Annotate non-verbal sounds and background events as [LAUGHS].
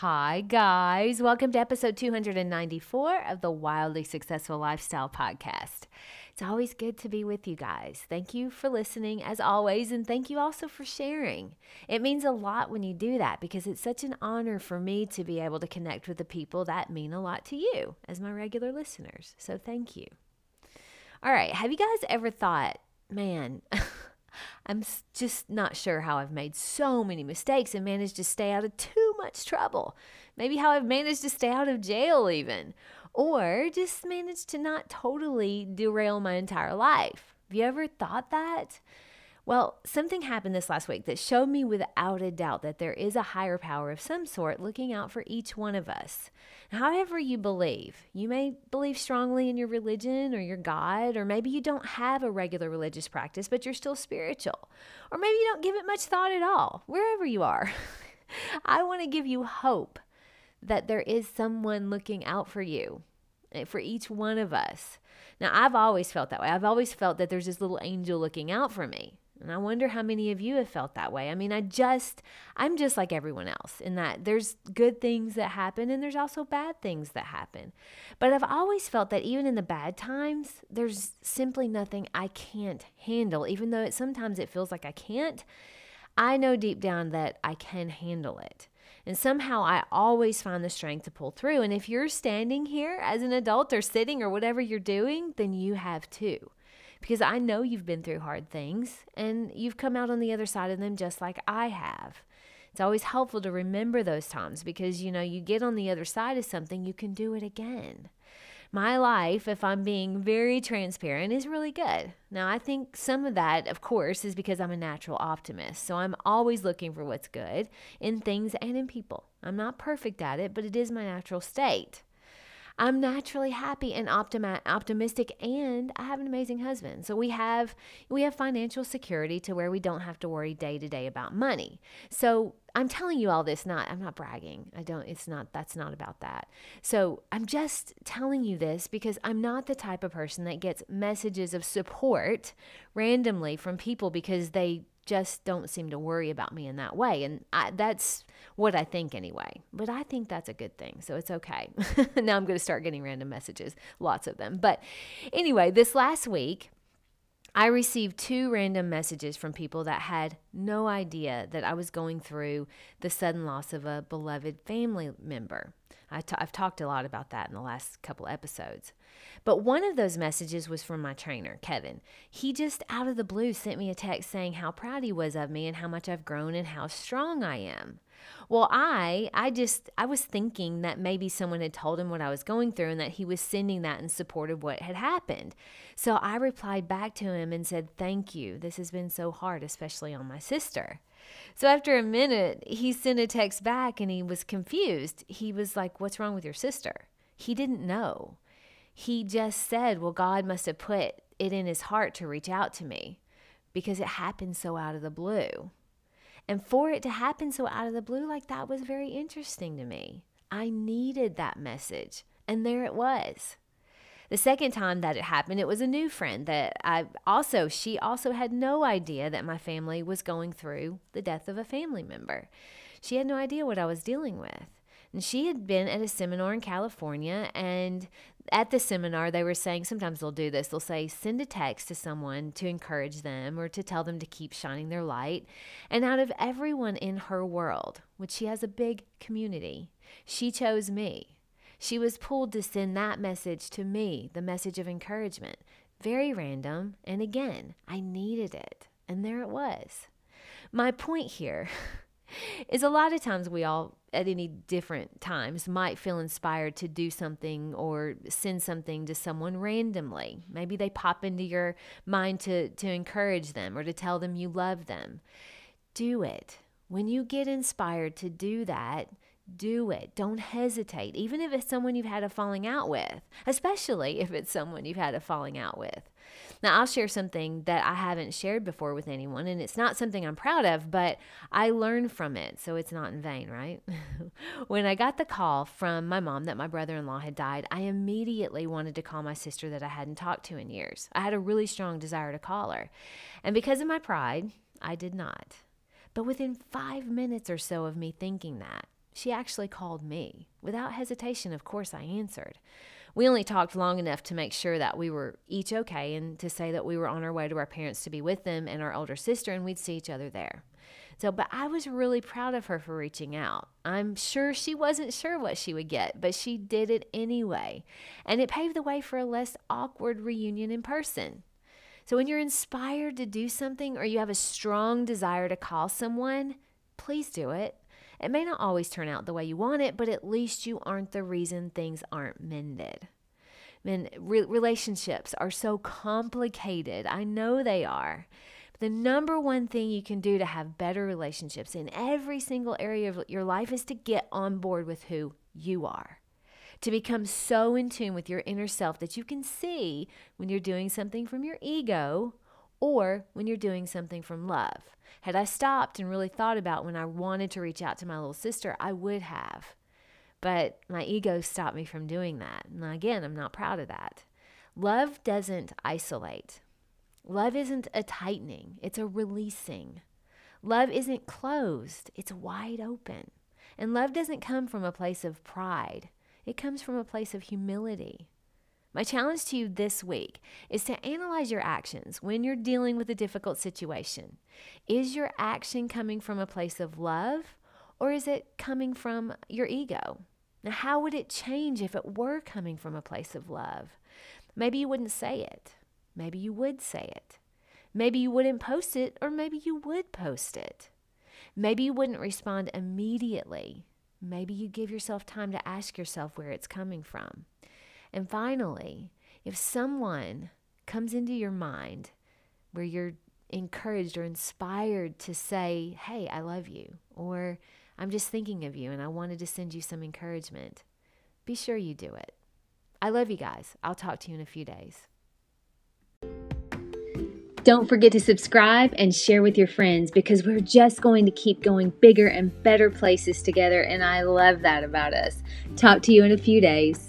Hi, guys. Welcome to episode 294 of the Wildly Successful Lifestyle Podcast. It's always good to be with you guys. Thank you for listening as always, and thank you also for sharing. It means a lot when you do that because it's such an honor for me to be able to connect with the people that mean a lot to you as my regular listeners. So thank you. All right, have you guys ever thought, man, [LAUGHS] I'm just not sure how I've made so many mistakes and managed to stay out of too much trouble? Maybe how I've managed to stay out of jail, even or just managed to not totally derail my entire life. Have you ever thought that? Well, something happened this last week that showed me without a doubt that there is a higher power of some sort looking out for each one of us. However, you believe, you may believe strongly in your religion or your God, or maybe you don't have a regular religious practice, but you're still spiritual, or maybe you don't give it much thought at all, wherever you are. [LAUGHS] [LAUGHS] I want to give you hope that there is someone looking out for you, eh, for each one of us. Now, I've always felt that way. I've always felt that there's this little angel looking out for me. And I wonder how many of you have felt that way. I mean, I just, I'm just like everyone else in that there's good things that happen and there's also bad things that happen. But I've always felt that even in the bad times, there's simply nothing I can't handle. Even though it, sometimes it feels like I can't, I know deep down that I can handle it. And somehow I always find the strength to pull through. And if you're standing here as an adult or sitting or whatever you're doing, then you have too. Because I know you've been through hard things and you've come out on the other side of them just like I have. It's always helpful to remember those times because you know, you get on the other side of something, you can do it again my life, if I'm being very transparent, is really good. Now, I think some of that, of course, is because I'm a natural optimist. So I'm always looking for what's good in things and in people. I'm not perfect at it, but it is my natural state. I'm naturally happy and optimi- optimistic and I have an amazing husband. So we have we have financial security to where we don't have to worry day to day about money. So I'm telling you all this not I'm not bragging. I don't it's not that's not about that. So I'm just telling you this because I'm not the type of person that gets messages of support randomly from people because they just don't seem to worry about me in that way. And I, that's what I think anyway. But I think that's a good thing. So it's okay. [LAUGHS] now I'm going to start getting random messages, lots of them. But anyway, this last week, I received two random messages from people that had no idea that I was going through the sudden loss of a beloved family member. i t- I've talked a lot about that in the last couple episodes. But one of those messages was from my trainer, Kevin. He just out of the blue sent me a text saying how proud he was of me and how much I've grown and how strong I am. Well, I I just I was thinking that maybe someone had told him what I was going through and that he was sending that in support of what had happened. So I replied back to him and said, "Thank you. This has been so hard, especially on my sister." So after a minute, he sent a text back and he was confused. He was like, "What's wrong with your sister?" He didn't know. He just said, "Well, God must have put it in his heart to reach out to me because it happened so out of the blue." And for it to happen so out of the blue like that was very interesting to me. I needed that message, and there it was. The second time that it happened, it was a new friend that I also, she also had no idea that my family was going through the death of a family member. She had no idea what I was dealing with. And she had been at a seminar in California, and at the seminar, they were saying sometimes they'll do this. They'll say, send a text to someone to encourage them or to tell them to keep shining their light. And out of everyone in her world, which she has a big community, she chose me. She was pulled to send that message to me, the message of encouragement. Very random. And again, I needed it. And there it was. My point here [LAUGHS] is a lot of times we all at any different times might feel inspired to do something or send something to someone randomly. Maybe they pop into your mind to, to encourage them or to tell them you love them. Do it. When you get inspired to do that, do it. Don't hesitate, even if it's someone you've had a falling out with, especially if it's someone you've had a falling out with. Now, I'll share something that I haven't shared before with anyone, and it's not something I'm proud of, but I learned from it, so it's not in vain, right? [LAUGHS] when I got the call from my mom that my brother in law had died, I immediately wanted to call my sister that I hadn't talked to in years. I had a really strong desire to call her. And because of my pride, I did not. But within five minutes or so of me thinking that, she actually called me. Without hesitation, of course, I answered. We only talked long enough to make sure that we were each okay and to say that we were on our way to our parents to be with them and our older sister, and we'd see each other there. So, but I was really proud of her for reaching out. I'm sure she wasn't sure what she would get, but she did it anyway. And it paved the way for a less awkward reunion in person. So, when you're inspired to do something or you have a strong desire to call someone, please do it. It may not always turn out the way you want it, but at least you aren't the reason things aren't mended. Man, re- relationships are so complicated. I know they are. But the number one thing you can do to have better relationships in every single area of your life is to get on board with who you are. To become so in tune with your inner self that you can see when you're doing something from your ego or when you're doing something from love. Had I stopped and really thought about when I wanted to reach out to my little sister, I would have. But my ego stopped me from doing that. And again, I'm not proud of that. Love doesn't isolate. Love isn't a tightening, it's a releasing. Love isn't closed, it's wide open. And love doesn't come from a place of pride, it comes from a place of humility. My challenge to you this week is to analyze your actions when you're dealing with a difficult situation. Is your action coming from a place of love or is it coming from your ego? Now, how would it change if it were coming from a place of love? Maybe you wouldn't say it. Maybe you would say it. Maybe you wouldn't post it, or maybe you would post it. Maybe you wouldn't respond immediately. Maybe you give yourself time to ask yourself where it's coming from. And finally, if someone comes into your mind where you're encouraged or inspired to say, Hey, I love you, or I'm just thinking of you and I wanted to send you some encouragement, be sure you do it. I love you guys. I'll talk to you in a few days. Don't forget to subscribe and share with your friends because we're just going to keep going bigger and better places together, and I love that about us. Talk to you in a few days.